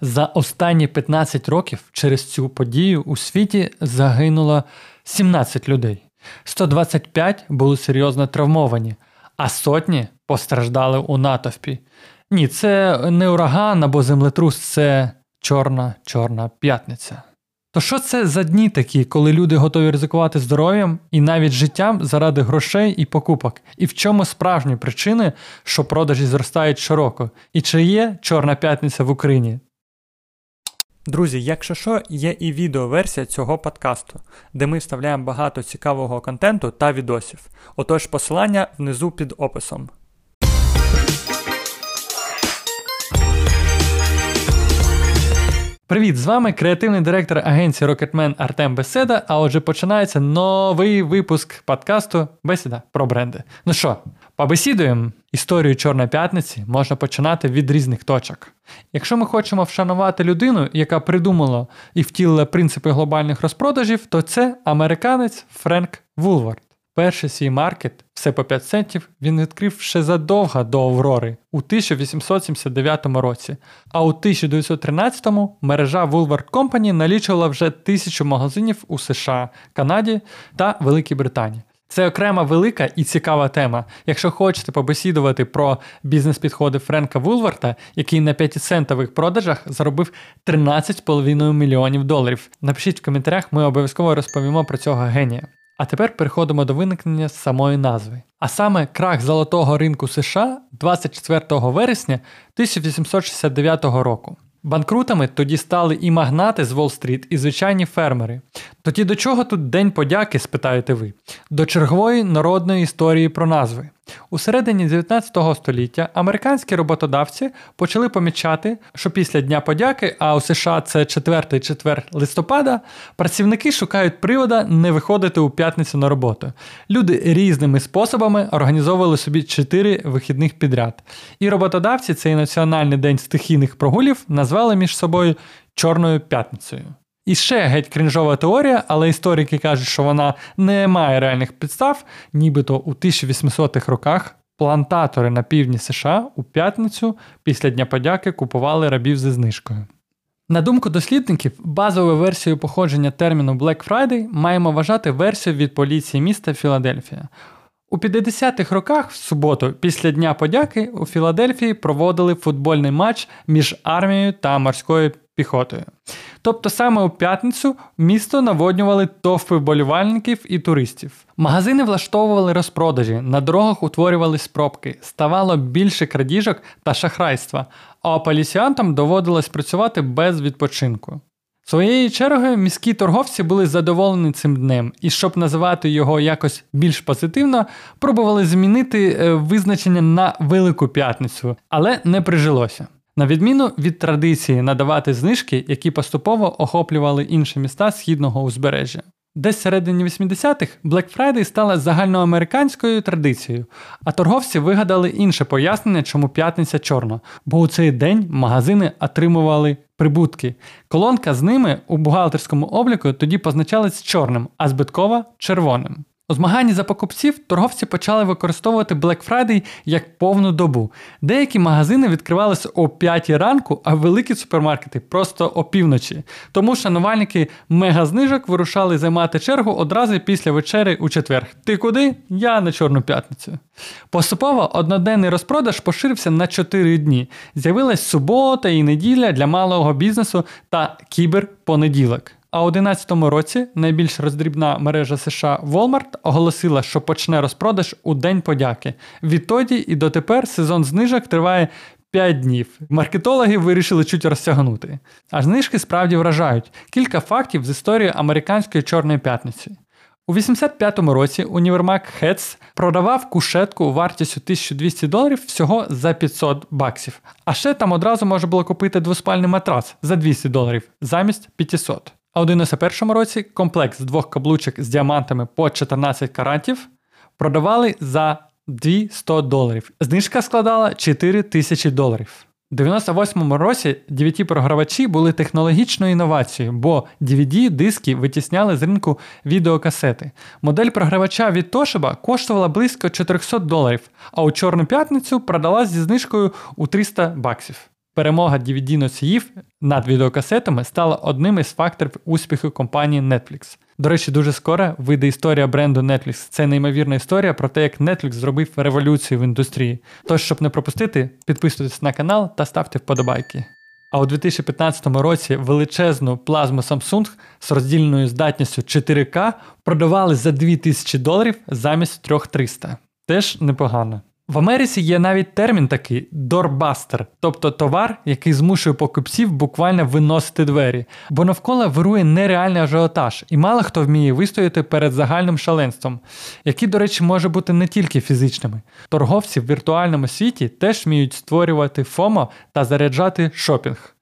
За останні 15 років через цю подію у світі загинуло 17 людей, 125 були серйозно травмовані, а сотні постраждали у натовпі. Ні, це не ураган або землетрус, це чорна чорна п'ятниця. То що це за дні такі, коли люди готові ризикувати здоров'ям і навіть життям заради грошей і покупок? І в чому справжні причини, що продажі зростають щороку? І чи є Чорна п'ятниця в Україні? Друзі, якщо що, є і відеоверсія цього подкасту, де ми вставляємо багато цікавого контенту та відосів. Отож, посилання внизу під описом. Привіт, з вами креативний директор агенції Rocketman Артем Беседа. А отже, починається новий випуск подкасту Бесіда про бренди. Ну що, побесідуємо? Історію Чорної п'ятниці можна починати від різних точок. Якщо ми хочемо вшанувати людину, яка придумала і втілила принципи глобальних розпродажів, то це американець Френк Вулвард. Перший свій маркет, все по 5 центів, він відкрив ще задовго до Аврори у 1879 році. А у 1913-му мережа Woolworth Company налічувала вже тисячу магазинів у США, Канаді та Великій Британії. Це окрема велика і цікава тема. Якщо хочете побесідувати про бізнес-підходи Френка Вулварта, який на 5-центових продажах заробив 13,5 мільйонів доларів. Напишіть в коментарях, ми обов'язково розповімо про цього генія. А тепер переходимо до виникнення самої назви. А саме крах золотого ринку США 24 вересня 1869 року. Банкрутами тоді стали і магнати з Уолл-стріт, і звичайні фермери. Тоді до чого тут День подяки, спитаєте ви? До чергової народної історії про назви. У середині 19 століття американські роботодавці почали помічати, що після Дня подяки, а у США це 4 четвер листопада, працівники шукають привода не виходити у п'ятницю на роботу. Люди різними способами організовували собі 4 вихідних підряд. І роботодавці цей національний день стихійних прогулів назвали між собою Чорною п'ятницею. І ще геть крінжова теорія, але історики кажуть, що вона не має реальних підстав, нібито у 1800-х роках плантатори на півдні США у п'ятницю після Дня подяки купували рабів зі знижкою. На думку дослідників, базовою версією походження терміну Black Friday маємо вважати версію від поліції міста Філадельфія. У 50-х роках в суботу, після Дня подяки, у Філадельфії проводили футбольний матч між армією та морською піхотою. Тобто саме у п'ятницю місто наводнювали товпи вболівальників і туристів. Магазини влаштовували розпродажі, на дорогах утворювались пробки, ставало більше крадіжок та шахрайства, а поліціянтам доводилось працювати без відпочинку. Своєю чергою міські торговці були задоволені цим днем, і щоб називати його якось більш позитивно, пробували змінити е, визначення на Велику П'ятницю, але не прижилося. На відміну від традиції надавати знижки, які поступово охоплювали інші міста східного узбережжя. Десь середині 80-х Black Friday стала загальноамериканською традицією, а торговці вигадали інше пояснення, чому п'ятниця чорна, бо у цей день магазини отримували прибутки. Колонка з ними у бухгалтерському обліку тоді позначалась чорним, а збиткова червоним. У змаганні за покупців торговці почали використовувати Black Friday як повну добу. Деякі магазини відкривалися о 5 ранку, а великі супермаркети просто опівночі. Тому шанувальники мегазнижок вирушали займати чергу одразу після вечери у четвер. Ти куди? Я на Чорну п'ятницю. Поступово одноденний розпродаж поширився на 4 дні. З'явилась субота і неділя для малого бізнесу та кіберпонеділок. А у 2011 році найбільш роздрібна мережа США Walmart оголосила, що почне розпродаж у День подяки. Відтоді і дотепер сезон знижок триває 5 днів. Маркетологи вирішили чуть розтягнути. А знижки справді вражають. Кілька фактів з історії американської Чорної п'ятниці. У 85-му році універмаг Хетс продавав кушетку вартістю 1200 доларів всього за 500 баксів. А ще там одразу можна було купити двоспальний матрас за 200 доларів замість 500. А у 91 році комплекс двох каблучок з діамантами по 14 каратів продавали за 200 доларів. Знижка складала 4 тисячі доларів. У 98 році dvd програвачі були технологічною інновацією, бо DVD-диски витісняли з ринку відеокасети. Модель програвача від Toshiba коштувала близько 400 доларів, а у Чорну п'ятницю продалась зі знижкою у 300 баксів. Перемога DVD-носіїв над відеокасетами стала одним із факторів успіху компанії Netflix. До речі, дуже скоро вийде історія бренду Netflix. Це неймовірна історія про те, як Netflix зробив революцію в індустрії. Тож, щоб не пропустити, підписуйтесь на канал та ставте вподобайки. А у 2015 році величезну плазму Samsung з роздільною здатністю 4К продавали за 2000 доларів замість 3300. Теж непогано. В Америці є навіть термін такий дорбастер, тобто товар, який змушує покупців буквально виносити двері, бо навколо вирує нереальний ажіотаж, і мало хто вміє вистояти перед загальним шаленством, який, до речі, може бути не тільки фізичними. Торговці в віртуальному світі теж вміють створювати FOMO та заряджати шопінг.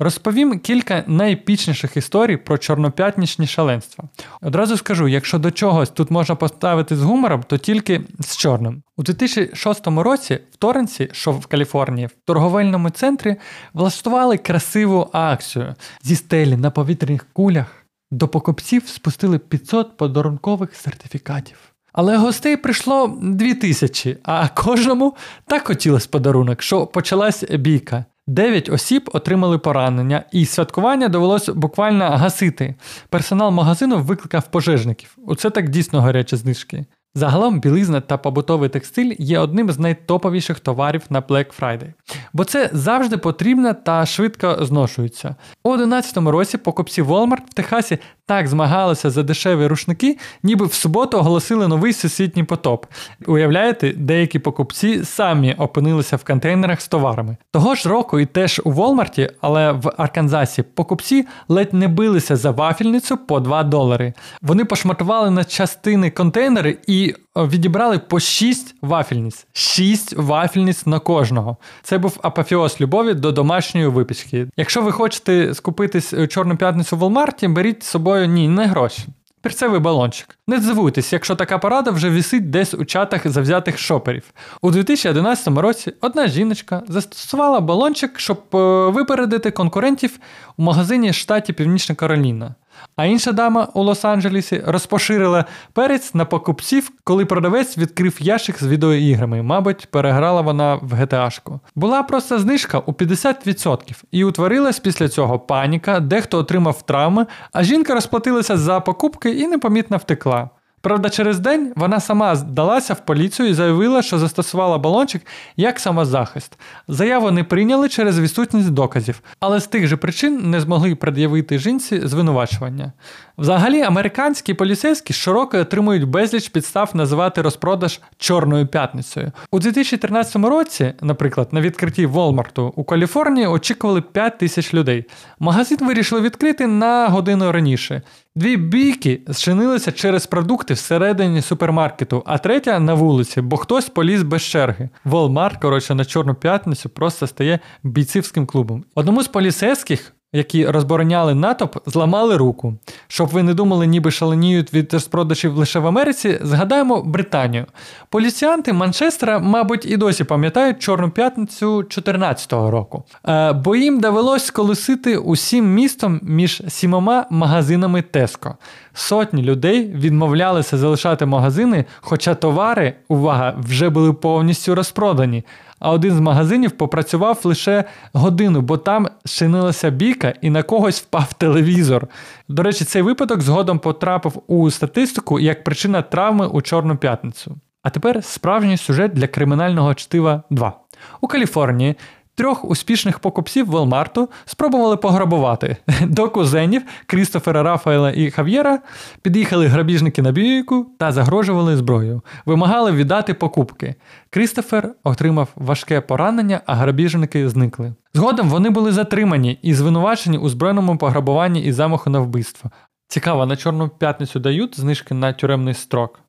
Розповім кілька найепічніших історій про чорноп'ятнічні шаленства. Одразу скажу, якщо до чогось тут можна поставитись з гумором, то тільки з чорним. У 2006 році в Торренсі, що в Каліфорнії, в торговельному центрі влаштували красиву акцію зі стелі на повітряних кулях. До покупців спустили 500 подарункових сертифікатів. Але гостей прийшло 2000, а кожному так хотілося подарунок, що почалась бійка. Дев'ять осіб отримали поранення, і святкування довелося буквально гасити. Персонал магазину викликав пожежників. Оце так дійсно гарячі знижки. Загалом білизна та побутовий текстиль є одним з найтоповіших товарів на Black Friday, бо це завжди потрібно та швидко зношується. У 2011 році покупці Walmart в Техасі так змагалися за дешеві рушники, ніби в суботу оголосили новий всесвітній потоп. Уявляєте, деякі покупці самі опинилися в контейнерах з товарами. Того ж року і теж у Walmart, але в Арканзасі покупці ледь не билися за вафельницю по 2 долари. Вони пошматували на частини контейнери і відібрали по 6 вафельниць. 6 вафельниць на кожного. Це був апофіоз любові до домашньої випічки. Якщо ви хочете скупитись Чорну п'ятницю в Walmart, беріть з собою ні, не гроші. Перцевий балончик. Не здивуйтесь, якщо така порада вже висить десь у чатах завзятих шоперів. У 2011 році одна жіночка застосувала балончик, щоб е, випередити конкурентів у магазині штаті Північна Кароліна. А інша дама у Лос-Анджелесі розпоширила перець на покупців, коли продавець відкрив ящик з відеоіграми. Мабуть, переграла вона в GTA-шку. Була просто знижка у 50%, і утворилась після цього паніка, дехто отримав травми, а жінка розплатилася за покупки і непомітно втекла. Правда, через день вона сама здалася в поліцію і заявила, що застосувала балончик як самозахист. Заяву не прийняли через відсутність доказів, але з тих же причин не змогли пред'явити жінці звинувачування. Взагалі, американські поліцейські широко отримують безліч підстав називати розпродаж Чорною п'ятницею. У 2013 році, наприклад, на відкритті Волмарту у Каліфорнії очікували 5 тисяч людей. Магазин вирішили відкрити на годину раніше. Дві бійки зчинилися через продукти всередині супермаркету, а третя на вулиці, бо хтось поліз без черги. Волмарт, коротше, на Чорну п'ятницю просто стає бійцівським клубом. Одному з поліцейських які розбороняли натовп, зламали руку. Щоб ви не думали, ніби шаленіють від розпродажів лише в Америці, згадаємо Британію. Поліціянти Манчестера, мабуть, і досі пам'ятають Чорну п'ятницю 2014 року, е, бо їм довелось колесити усім містом між сімома магазинами Теско. Сотні людей відмовлялися залишати магазини, хоча товари, увага, вже були повністю розпродані а один з магазинів попрацював лише годину, бо там шинилася бійка і на когось впав телевізор. До речі, цей випадок згодом потрапив у статистику як причина травми у Чорну п'ятницю. А тепер справжній сюжет для кримінального чтива 2. У Каліфорнії Трьох успішних покупців Велмарту спробували пограбувати. До кузенів Крістофера Рафаела і Хав'єра під'їхали грабіжники на бійку та загрожували зброєю. Вимагали віддати покупки. Крістофер отримав важке поранення, а грабіжники зникли. Згодом вони були затримані і звинувачені у збройному пограбуванні і замаху на вбивство. Цікаво, на Чорну п'ятницю дають знижки на тюремний строк.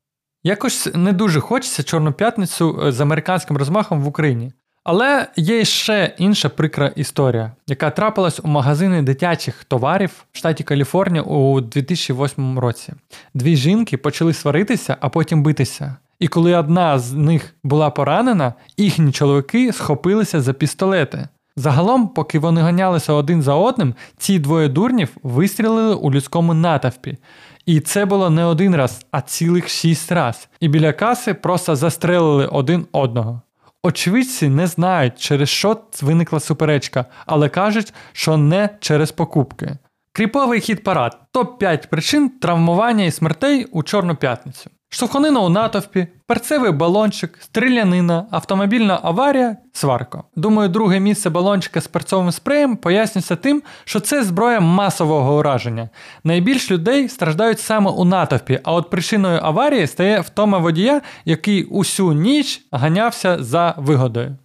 Якось не дуже хочеться Чорну п'ятницю е, з американським розмахом в Україні. Але є ще інша прикра історія, яка трапилась у магазини дитячих товарів в штаті Каліфорнія у 2008 році. Дві жінки почали сваритися, а потім битися. І коли одна з них була поранена, їхні чоловіки схопилися за пістолети. Загалом, поки вони ганялися один за одним, ці двоє дурнів вистрілили у людському натовпі. І це було не один раз, а цілих шість раз. І біля каси просто застрелили один одного. Очевидці не знають, через що виникла суперечка, але кажуть, що не через покупки. Кріповий хід парад топ-5 причин травмування і смертей у Чорну п'ятницю. Штовханина у натовпі, перцевий балончик, стрілянина, автомобільна аварія, сварка. Думаю, друге місце балончика з перцовим спреєм пояснюється тим, що це зброя масового ураження. Найбільш людей страждають саме у натовпі, а от причиною аварії стає втома водія, який усю ніч ганявся за вигодою.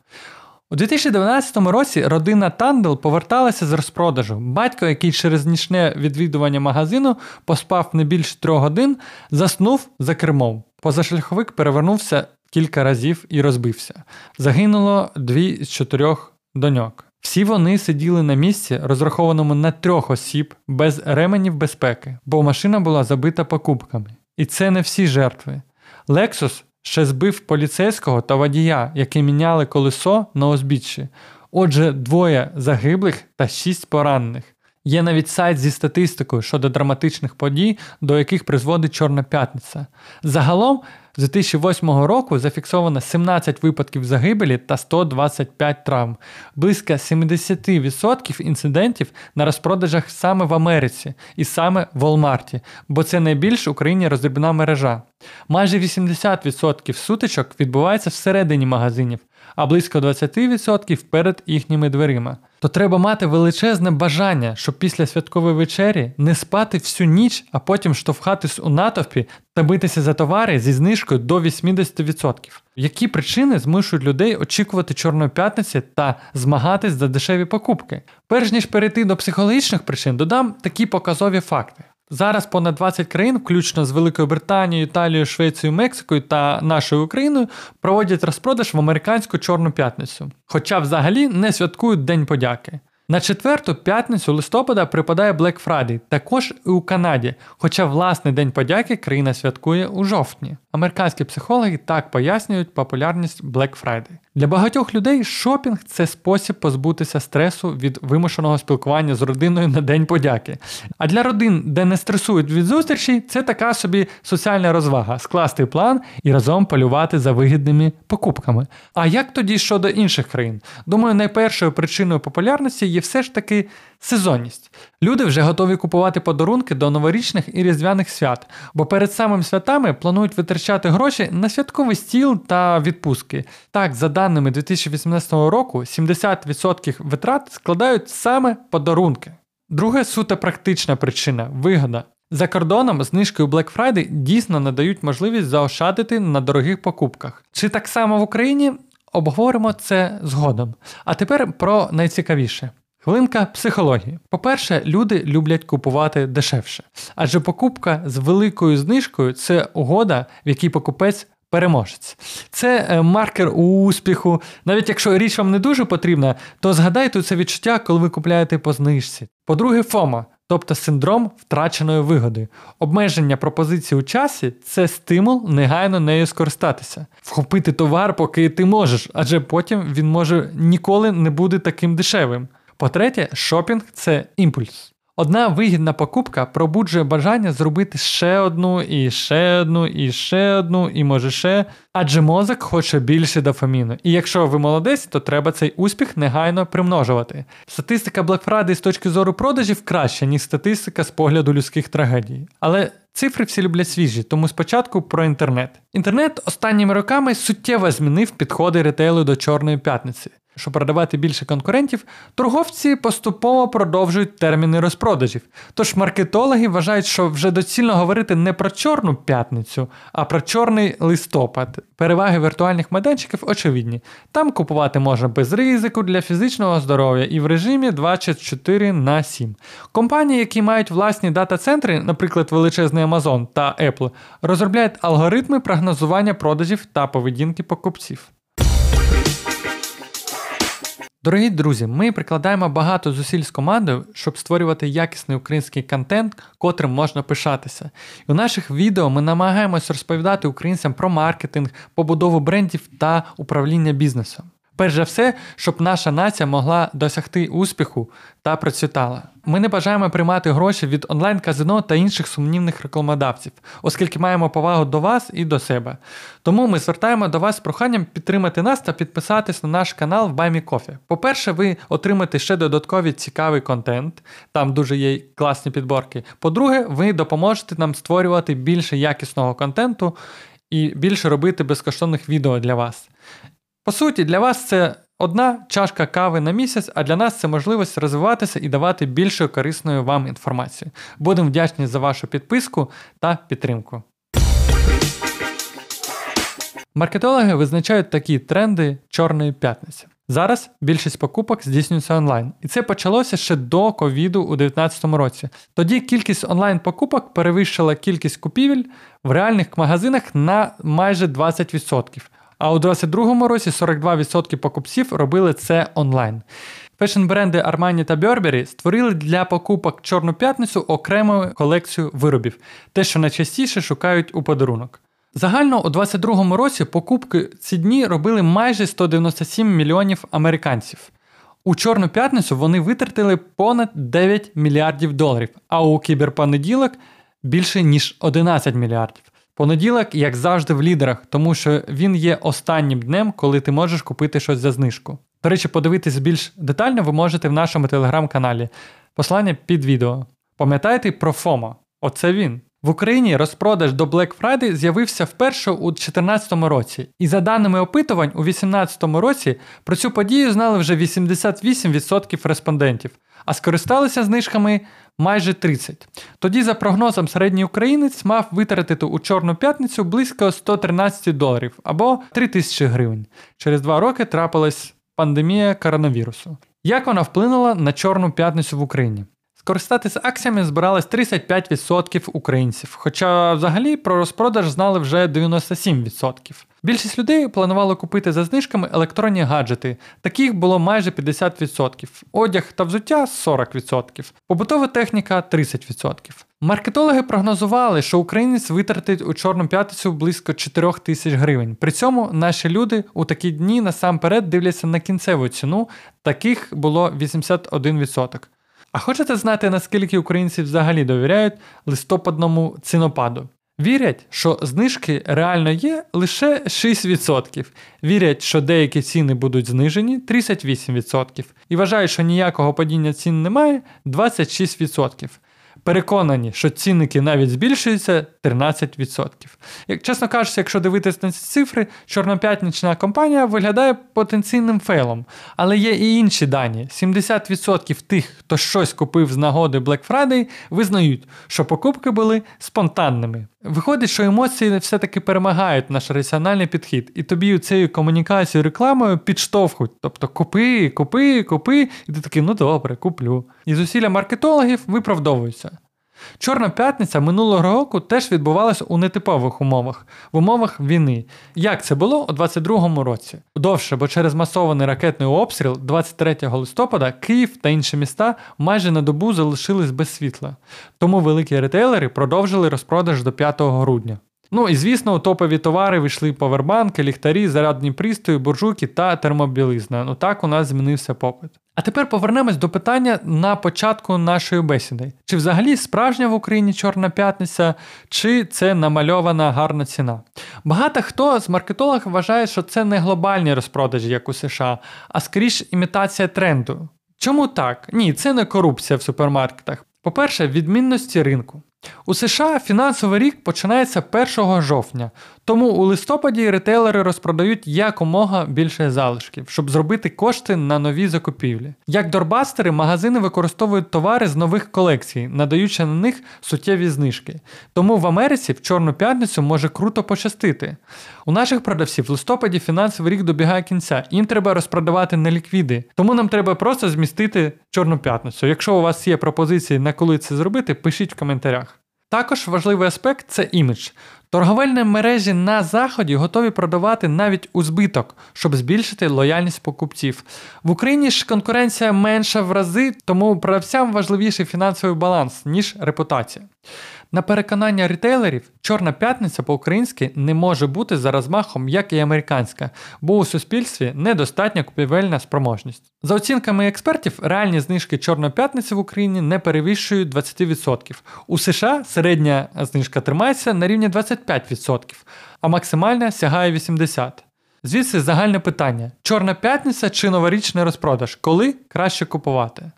У 2012 році родина Тандел поверталася з розпродажу. Батько, який через нічне відвідування магазину поспав не більше трьох годин, заснув за кермом. Позашляховик перевернувся кілька разів і розбився. Загинуло дві з чотирьох доньок. Всі вони сиділи на місці, розрахованому на трьох осіб, без ременів безпеки, бо машина була забита покупками. І це не всі жертви. Lexus ще збив поліцейського та водія, які міняли колесо на узбіччі. Отже, двоє загиблих та шість поранених. Є навіть сайт зі статистикою щодо драматичних подій, до яких призводить Чорна п'ятниця. Загалом з 2008 року зафіксовано 17 випадків загибелі та 125 травм. Близько 70% інцидентів на розпродажах саме в Америці і саме в Walmart, бо це найбільш Україні роздрібна мережа. Майже 80% сутичок відбувається всередині магазинів, а близько 20% перед їхніми дверима. То треба мати величезне бажання, щоб після святкової вечері не спати всю ніч, а потім штовхатись у натовпі та битися за товари зі знижкою до 80%. Які причини змушують людей очікувати Чорної п'ятниці та змагатись за дешеві покупки? Перш ніж перейти до психологічних причин, додам такі показові факти. Зараз понад 20 країн, включно з Великою Британією, Італією, Швецією, Мексикою та нашою Україною, проводять розпродаж в американську Чорну п'ятницю. Хоча взагалі не святкують День подяки. На четверту п'ятницю листопада припадає Black Friday, також і у Канаді, хоча власний день подяки країна святкує у жовтні. Американські психологи так пояснюють популярність Black Friday. Для багатьох людей шопінг це спосіб позбутися стресу від вимушеного спілкування з родиною на День подяки. А для родин, де не стресують від зустрічей, це така собі соціальна розвага скласти план і разом полювати за вигідними покупками. А як тоді щодо інших країн? Думаю, найпершою причиною популярності є все ж таки сезонність. Люди вже готові купувати подарунки до новорічних і різдвяних свят, бо перед самими святами планують витрачати гроші на святковий стіл та відпустки. Так, за даними 2018 року, 70% витрат складають саме подарунки. Друга суто практична причина вигода. За кордоном знижкою Black Friday дійсно надають можливість заощадити на дорогих покупках. Чи так само в Україні? Обговоримо це згодом. А тепер про найцікавіше. Хвилинка психології. По-перше, люди люблять купувати дешевше, адже покупка з великою знижкою це угода, в якій покупець переможець. Це е, маркер успіху. Навіть якщо річ вам не дуже потрібна, то згадайте це відчуття, коли ви купляєте по знижці. По-друге, ФОМА. Тобто синдром втраченої вигоди. Обмеження пропозиції у часі це стимул негайно нею скористатися, вхопити товар, поки ти можеш, адже потім він може ніколи не буде таким дешевим. По-третє, шопінг це імпульс. Одна вигідна покупка пробуджує бажання зробити ще одну, і ще одну, і ще одну, і може ще. Адже мозок хоче більше дофаміну. І якщо ви молодець, то треба цей успіх негайно примножувати. Статистика Black Friday з точки зору продажів краща, ніж статистика з погляду людських трагедій. Але цифри всі люблять свіжі, тому спочатку про інтернет. Інтернет останніми роками суттєво змінив підходи ретейлу до Чорної п'ятниці. Щоб продавати більше конкурентів, торговці поступово продовжують терміни розпродажів. Тож маркетологи вважають, що вже доцільно говорити не про чорну п'ятницю, а про чорний листопад. Переваги віртуальних майданчиків очевидні. Там купувати можна без ризику для фізичного здоров'я і в режимі 24 на 7. Компанії, які мають власні дата-центри, наприклад, величезний Amazon та Apple, розробляють алгоритми прогнозування продажів та поведінки покупців. Дорогі друзі, ми прикладаємо багато зусиль з командою, щоб створювати якісний український контент, котрим можна пишатися. І у наших відео ми намагаємось розповідати українцям про маркетинг, побудову брендів та управління бізнесом. Перш за все, щоб наша нація могла досягти успіху та процвітала. Ми не бажаємо приймати гроші від онлайн-казино та інших сумнівних рекламодавців, оскільки маємо повагу до вас і до себе. Тому ми звертаємо до вас з проханням підтримати нас та підписатись на наш канал в Кофі. По-перше, ви отримаєте ще додатковий цікавий контент, там дуже є класні підборки. По-друге, ви допоможете нам створювати більше якісного контенту і більше робити безкоштовних відео для вас. По суті, для вас це одна чашка кави на місяць, а для нас це можливість розвиватися і давати більше корисної вам інформації. Будемо вдячні за вашу підписку та підтримку. Маркетологи визначають такі тренди Чорної п'ятниці. Зараз більшість покупок здійснюється онлайн, і це почалося ще до ковіду у 2019 році. Тоді кількість онлайн-покупок перевищила кількість купівель в реальних магазинах на майже 20%. А у 2022 році 42% покупців робили це онлайн. Фешн-бренди Armani та Burberry створили для покупок Чорну п'ятницю окрему колекцію виробів, те, що найчастіше шукають у подарунок. Загально у 2022 році покупки ці дні робили майже 197 мільйонів американців. У Чорну п'ятницю вони витратили понад 9 мільярдів доларів, а у кіберпонеділок більше ніж 11 мільярдів. Понеділок, як завжди, в лідерах, тому що він є останнім днем, коли ти можеш купити щось за знижку. До речі, подивитись більш детально ви можете в нашому телеграм-каналі. Посилання під відео. Пам'ятайте про FOMO? Оце він. В Україні розпродаж до Black Friday з'явився вперше у 2014 році, і за даними опитувань, у 2018 році про цю подію знали вже 88% респондентів, а скористалися знижками майже 30. Тоді, за прогнозом, середній українець мав витратити у Чорну п'ятницю близько 113 доларів або 3 тисячі гривень. Через два роки трапилась пандемія коронавірусу. Як вона вплинула на Чорну п'ятницю в Україні? Скористатися акціями збиралось 35% українців, хоча взагалі про розпродаж знали вже 97%. Більшість людей планували купити за знижками електронні гаджети, таких було майже 50%, одяг та взуття 40%, побутова техніка 30%. Маркетологи прогнозували, що українець витратить у Чорну п'ятницю близько 4 тисяч гривень. При цьому наші люди у такі дні насамперед дивляться на кінцеву ціну, таких було 81%. А хочете знати, наскільки українці взагалі довіряють листопадному цінопаду? Вірять, що знижки реально є лише 6%. Вірять, що деякі ціни будуть знижені 38%. І вважають, що ніякого падіння цін немає 26%. Переконані, що цінники навіть збільшуються 13%. Як чесно кажучи, якщо дивитися на ці цифри, чорноп'ятнична компанія виглядає потенційним фейлом. Але є і інші дані: 70% тих, хто щось купив з нагоди Black Friday, визнають, що покупки були спонтанними. Виходить, що емоції все-таки перемагають наш раціональний підхід, і тобі цією комунікацією рекламою підштовхують. Тобто купи, купи, купи, і ти такий, ну добре, куплю. І зусилля маркетологів виправдовуються. Чорна п'ятниця минулого року теж відбувалася у нетипових умовах, в умовах війни. Як це було у 22-му році? Довше, бо через масований ракетний обстріл 23 листопада Київ та інші міста майже на добу залишились без світла. Тому великі ретейлери продовжили розпродаж до 5 грудня. Ну і звісно, у топові товари вийшли повербанки, ліхтарі, зарядні пристрої, буржуки та термобілизна. Ну так у нас змінився попит. А тепер повернемось до питання на початку нашої бесіди: чи взагалі справжня в Україні Чорна п'ятниця, чи це намальована гарна ціна? Багато хто з маркетологів вважає, що це не глобальні розпродажі, як у США, а скоріш імітація тренду. Чому так? Ні, це не корупція в супермаркетах. По-перше, відмінності ринку. У США фінансовий рік починається 1 жовтня, тому у листопаді ретейлери розпродають якомога більше залишків, щоб зробити кошти на нові закупівлі. Як дорбастери, магазини використовують товари з нових колекцій, надаючи на них суттєві знижки. Тому в Америці в Чорну п'ятницю може круто пощастити. У наших продавців в листопаді фінансовий рік добігає кінця, їм треба розпродавати неліквіди, тому нам треба просто змістити Чорну п'ятницю. Якщо у вас є пропозиції на коли це зробити, пишіть в коментарях. Також важливий аспект це імідж. Торговельні мережі на заході готові продавати навіть у збиток, щоб збільшити лояльність покупців. В Україні ж конкуренція менша в рази, тому продавцям важливіший фінансовий баланс, ніж репутація. На переконання рітейлерів, Чорна п'ятниця по-українськи не може бути за розмахом, як і американська, бо у суспільстві недостатня купівельна спроможність. За оцінками експертів, реальні знижки Чорної п'ятниці в Україні не перевищують 20%. У США середня знижка тримається на рівні 25%, а максимальна сягає 80%. Звідси загальне питання: Чорна п'ятниця чи новорічний розпродаж, коли краще купувати?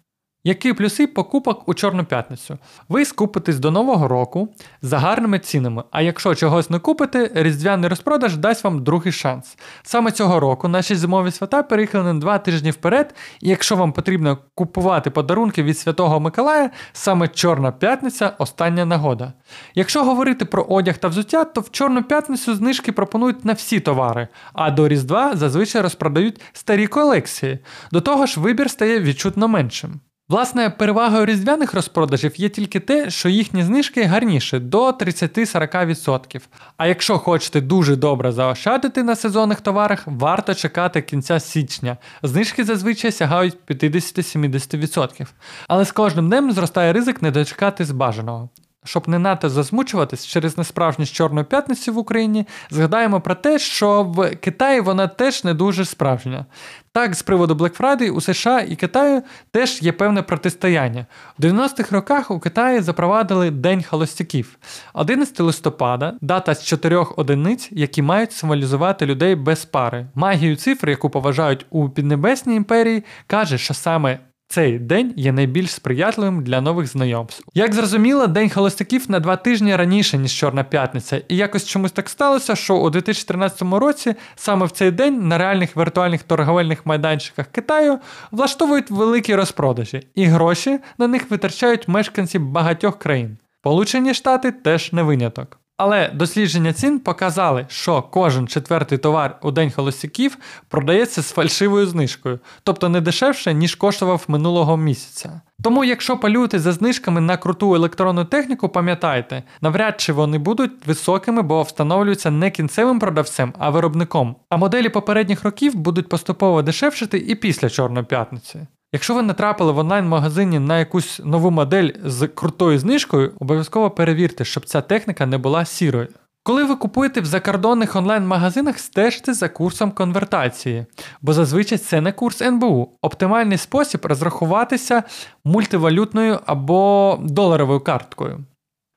Які плюси покупок у Чорну п'ятницю? Ви скупитесь до Нового року за гарними цінами, а якщо чогось не купите, різдвяний розпродаж дасть вам другий шанс. Саме цього року наші зимові свята переїхали на два тижні вперед, і якщо вам потрібно купувати подарунки від Святого Миколая, саме Чорна п'ятниця остання нагода. Якщо говорити про одяг та взуття, то в Чорну п'ятницю знижки пропонують на всі товари, а до Різдва зазвичай розпродають старі колекції. До того ж, вибір стає відчутно меншим. Власне, перевагою різдвяних розпродажів є тільки те, що їхні знижки гарніші до 30-40%. А якщо хочете дуже добре заощадити на сезонних товарах, варто чекати кінця січня. Знижки зазвичай сягають 50-70%. Але з кожним днем зростає ризик не дочекати бажаного. Щоб не надто засмучуватись через несправжність Чорної п'ятниці в Україні, згадаємо про те, що в Китаї вона теж не дуже справжня. Так, з приводу Black Friday у США і Китаю теж є певне протистояння. У 90-х роках у Китаї запровадили День холостяків. 11 листопада дата з чотирьох одиниць, які мають символізувати людей без пари. Магію цифр, яку поважають у Піднебесній імперії, каже, що саме цей день є найбільш сприятливим для нових знайомств. Як зрозуміло, день холостяків на два тижні раніше, ніж Чорна п'ятниця, і якось чомусь так сталося, що у 2013 році саме в цей день на реальних віртуальних торговельних майданчиках Китаю влаштовують великі розпродажі, і гроші на них витрачають мешканці багатьох країн. Получені штати теж не виняток. Але дослідження цін показали, що кожен четвертий товар у день холостяків продається з фальшивою знижкою, тобто не дешевше, ніж коштував минулого місяця. Тому, якщо полюєте за знижками на круту електронну техніку, пам'ятайте, навряд чи вони будуть високими, бо встановлюються не кінцевим продавцем, а виробником. А моделі попередніх років будуть поступово дешевшити і після Чорної п'ятниці. Якщо ви натрапили в онлайн-магазині на якусь нову модель з крутою знижкою, обов'язково перевірте, щоб ця техніка не була сірою. Коли ви купуєте в закордонних онлайн-магазинах, стежте за курсом конвертації, бо зазвичай це не курс НБУ, оптимальний спосіб розрахуватися мультивалютною або доларовою карткою.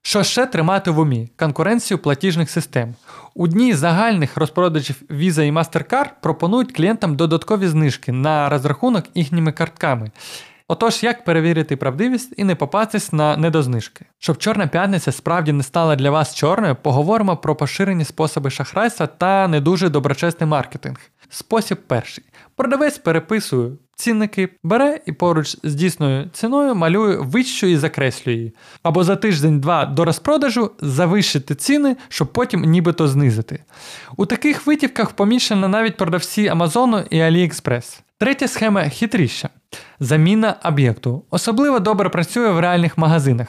Що ще тримати в умі? Конкуренцію платіжних систем. У дні загальних розпродажів Visa і MasterCard пропонують клієнтам додаткові знижки на розрахунок їхніми картками. Отож, як перевірити правдивість і не попастись на недознижки? Щоб Чорна п'ятниця справді не стала для вас чорною, поговоримо про поширені способи шахрайства та не дуже доброчесний маркетинг. Спосіб перший. Продавець переписує цінники, бере і поруч з дійсною ціною малює вищу і закреслює її. Або за тиждень-два до розпродажу завищити ціни, щоб потім нібито знизити. У таких витівках поміщено навіть продавці Амазону і AliExpress. Третя схема хитріша. Заміна об'єкту. Особливо добре працює в реальних магазинах.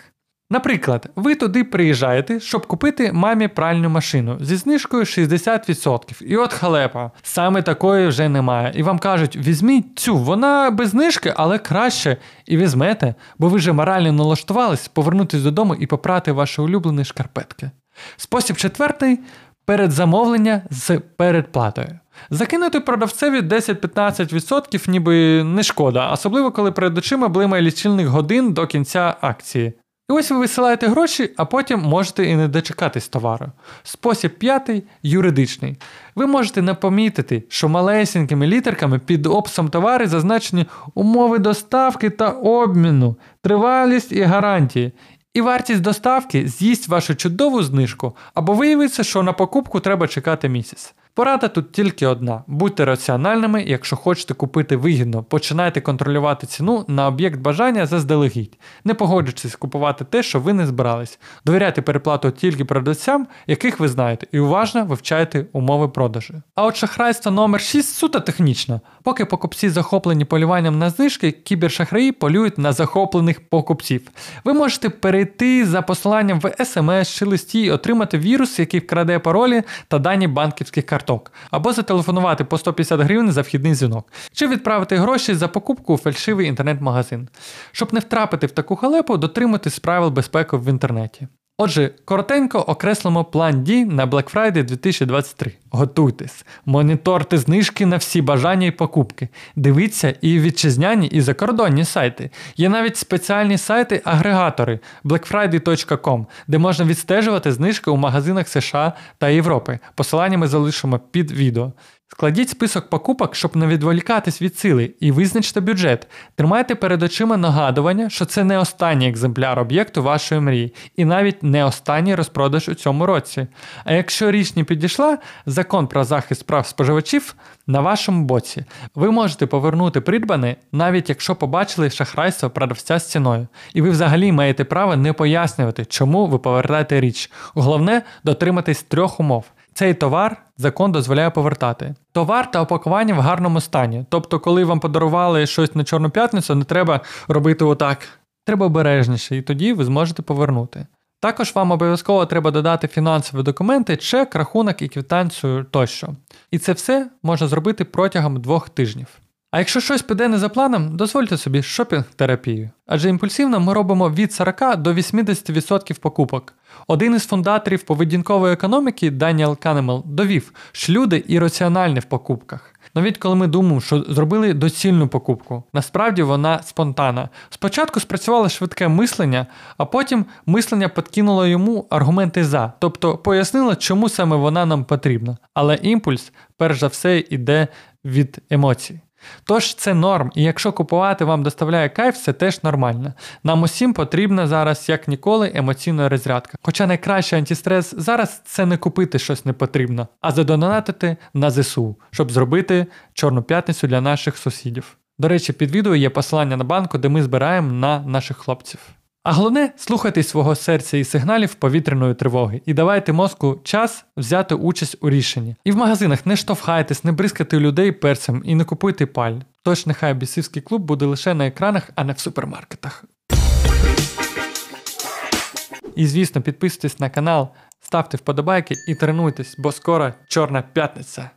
Наприклад, ви туди приїжджаєте, щоб купити мамі пральну машину зі знижкою 60%. І от халепа, саме такої вже немає. І вам кажуть, візьміть цю, вона без знижки, але краще. І візьмете, бо ви вже морально налаштувались повернутися додому і попрати ваші улюблені шкарпетки. Спосіб четвертий передзамовлення з передплатою. Закинути продавцеві 10-15% ніби не шкода, особливо коли перед очима блимає лічильник годин до кінця акції. І ось ви висилаєте гроші, а потім можете і не дочекатись товару. Спосіб п'ятий юридичний. Ви можете не помітити, що малесенькими літерками під описом товари зазначені умови доставки та обміну, тривалість і гарантії. І вартість доставки з'їсть вашу чудову знижку, або виявиться, що на покупку треба чекати місяць. Порада тут тільки одна: будьте раціональними, якщо хочете купити вигідно, починайте контролювати ціну на об'єкт бажання заздалегідь, не погоджуючись купувати те, що ви не збирались. Довіряйте переплату тільки продавцям, яких ви знаєте, і уважно вивчайте умови продажу. А от шахрайство номер 6 суто технічно. Поки покупці захоплені полюванням на знижки, кібершахраї полюють на захоплених покупців. Ви можете перейти за посиланням в смс чи листі і отримати вірус, який вкраде паролі та дані банківських карток карток, або зателефонувати по 150 гривень за вхідний дзвінок, чи відправити гроші за покупку у фальшивий інтернет-магазин. Щоб не втрапити в таку халепу, дотримуйтесь правил безпеки в інтернеті. Отже, коротенько окреслимо план дій на Black Friday 2023. Готуйтесь, моніторте знижки на всі бажання і покупки. Дивіться і вітчизняні, і закордонні сайти. Є навіть спеціальні сайти-агрегатори blackfriday.com, де можна відстежувати знижки у магазинах США та Європи. Посилання ми залишимо під відео. Складіть список покупок, щоб не відволікатись від сили, і визначте бюджет. Тримайте перед очима нагадування, що це не останній екземпляр об'єкту вашої мрії, і навіть не останній розпродаж у цьому році. А якщо річ не підійшла, закон про захист прав споживачів на вашому боці. Ви можете повернути придбане, навіть якщо побачили шахрайство продавця з ціною. І ви взагалі маєте право не пояснювати, чому ви повертаєте річ. Головне дотриматись трьох умов. Цей товар закон дозволяє повертати. Товар та опакування в гарному стані. Тобто, коли вам подарували щось на Чорну п'ятницю, не треба робити отак. Треба обережніше, і тоді ви зможете повернути. Також вам обов'язково треба додати фінансові документи, чек, рахунок і квитанцію тощо. І це все можна зробити протягом двох тижнів. А якщо щось піде не за планом, дозвольте собі шопінг-терапію. Адже імпульсивно ми робимо від 40 до 80% покупок. Один із фундаторів поведінкової економіки Даніел Канемел довів, що люди ірраціональні в покупках. Навіть коли ми думаємо, що зробили доцільну покупку, насправді вона спонтанна. Спочатку спрацювало швидке мислення, а потім мислення підкинуло йому аргументи за, тобто пояснило, чому саме вона нам потрібна. Але імпульс, перш за все, йде від емоцій. Тож це норм, і якщо купувати вам доставляє кайф, це теж нормально. Нам усім потрібна зараз, як ніколи, емоційна розрядка. Хоча найкращий антистрес зараз це не купити щось непотрібно, а задонатити на ЗСУ, щоб зробити Чорну п'ятницю для наших сусідів. До речі, під відео є посилання на банку, де ми збираємо на наших хлопців. А головне, слухайте свого серця і сигналів повітряної тривоги і давайте мозку час взяти участь у рішенні. І в магазинах не штовхайтесь, не бризкайте людей перцем і не купуйте паль. Тож нехай бісівський клуб буде лише на екранах, а не в супермаркетах. І звісно, підписуйтесь на канал, ставте вподобайки і тренуйтесь, бо скоро Чорна п'ятниця.